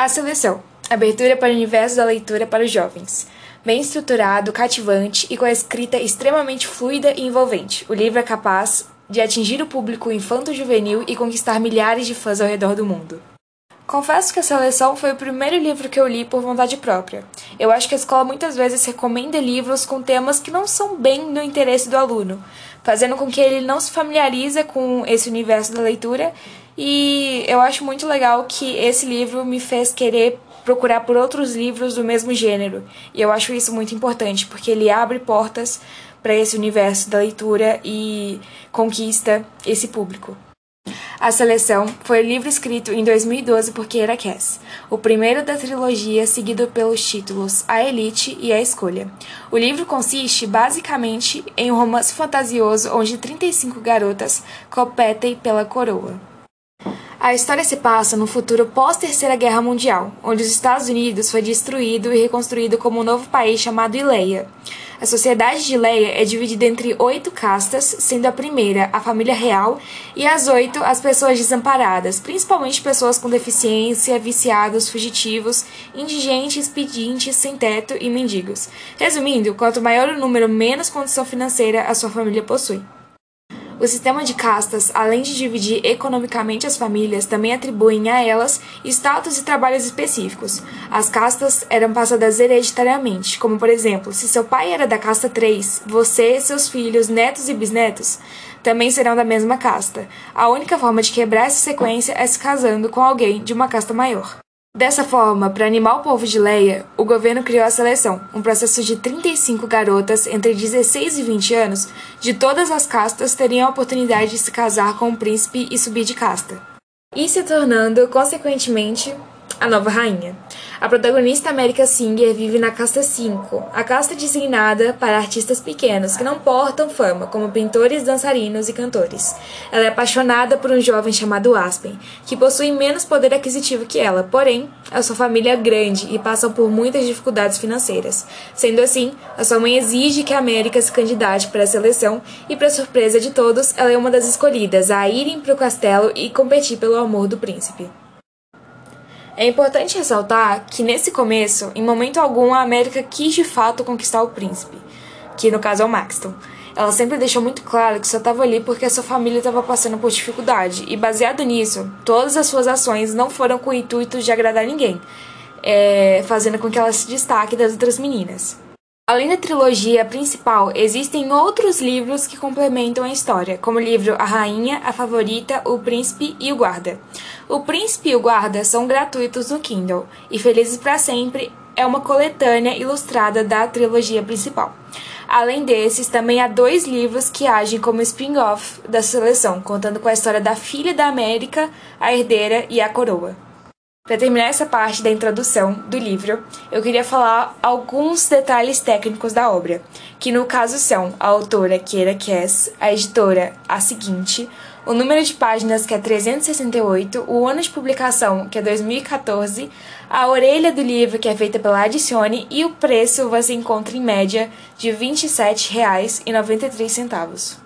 A seleção. Abertura para o universo da leitura para os jovens. Bem estruturado, cativante e com a escrita extremamente fluida e envolvente. O livro é capaz de atingir o público infanto-juvenil e conquistar milhares de fãs ao redor do mundo. Confesso que a seleção foi o primeiro livro que eu li por vontade própria. Eu acho que a escola muitas vezes recomenda livros com temas que não são bem do interesse do aluno, fazendo com que ele não se familiarize com esse universo da leitura e eu acho muito legal que esse livro me fez querer procurar por outros livros do mesmo gênero. E eu acho isso muito importante, porque ele abre portas para esse universo da leitura e conquista esse público. A Seleção foi o livro escrito em 2012 por Keira Cass, o primeiro da trilogia seguido pelos títulos A Elite e A Escolha. O livro consiste basicamente em um romance fantasioso onde 35 garotas competem pela coroa. A história se passa no futuro pós-Terceira Guerra Mundial, onde os Estados Unidos foi destruído e reconstruído como um novo país chamado Ileia. A sociedade de Ileia é dividida entre oito castas, sendo a primeira a família real e as oito as pessoas desamparadas, principalmente pessoas com deficiência, viciados, fugitivos, indigentes, pedintes, sem teto e mendigos. Resumindo, quanto maior o número, menos condição financeira a sua família possui. O sistema de castas, além de dividir economicamente as famílias, também atribuem a elas status e trabalhos específicos. As castas eram passadas hereditariamente, como por exemplo, se seu pai era da casta 3, você, seus filhos, netos e bisnetos também serão da mesma casta. A única forma de quebrar essa sequência é se casando com alguém de uma casta maior. Dessa forma, para animar o povo de Leia, o governo criou a seleção, um processo de 35 garotas entre 16 e 20 anos, de todas as castas, teriam a oportunidade de se casar com o príncipe e subir de casta. E se tornando, consequentemente, a nova rainha. A protagonista América Singer vive na casta 5, a casta designada para artistas pequenos que não portam fama, como pintores, dançarinos e cantores. Ela é apaixonada por um jovem chamado Aspen, que possui menos poder aquisitivo que ela, porém, a sua família é grande e passam por muitas dificuldades financeiras. Sendo assim, a sua mãe exige que a América se candidate para a seleção e, para surpresa de todos, ela é uma das escolhidas a irem para o castelo e competir pelo amor do príncipe. É importante ressaltar que nesse começo, em momento algum, a América quis de fato conquistar o príncipe, que no caso é o Maxton. Ela sempre deixou muito claro que só estava ali porque a sua família estava passando por dificuldade, e baseado nisso, todas as suas ações não foram com o intuito de agradar ninguém, é, fazendo com que ela se destaque das outras meninas. Além da trilogia principal, existem outros livros que complementam a história, como o livro A Rainha, A Favorita, O Príncipe e o Guarda. O Príncipe e o Guarda são gratuitos no Kindle, e Felizes para Sempre é uma coletânea ilustrada da trilogia principal. Além desses, também há dois livros que agem como spin-off da seleção, contando com a história da filha da América, a herdeira e a coroa. Para terminar essa parte da introdução do livro, eu queria falar alguns detalhes técnicos da obra, que no caso são a autora Keira Cass, a editora a seguinte, o número de páginas que é 368, o ano de publicação que é 2014, a orelha do livro que é feita pela Adicione e o preço você encontra em média de R$ 27,93.